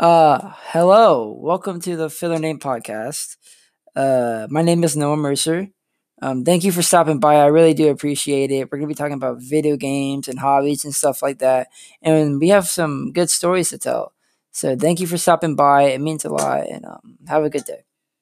Uh, hello, welcome to the Filler Name Podcast. Uh, my name is Noah Mercer. Um, thank you for stopping by. I really do appreciate it. We're gonna be talking about video games and hobbies and stuff like that, and we have some good stories to tell. So thank you for stopping by. It means a lot, and um, have a good day.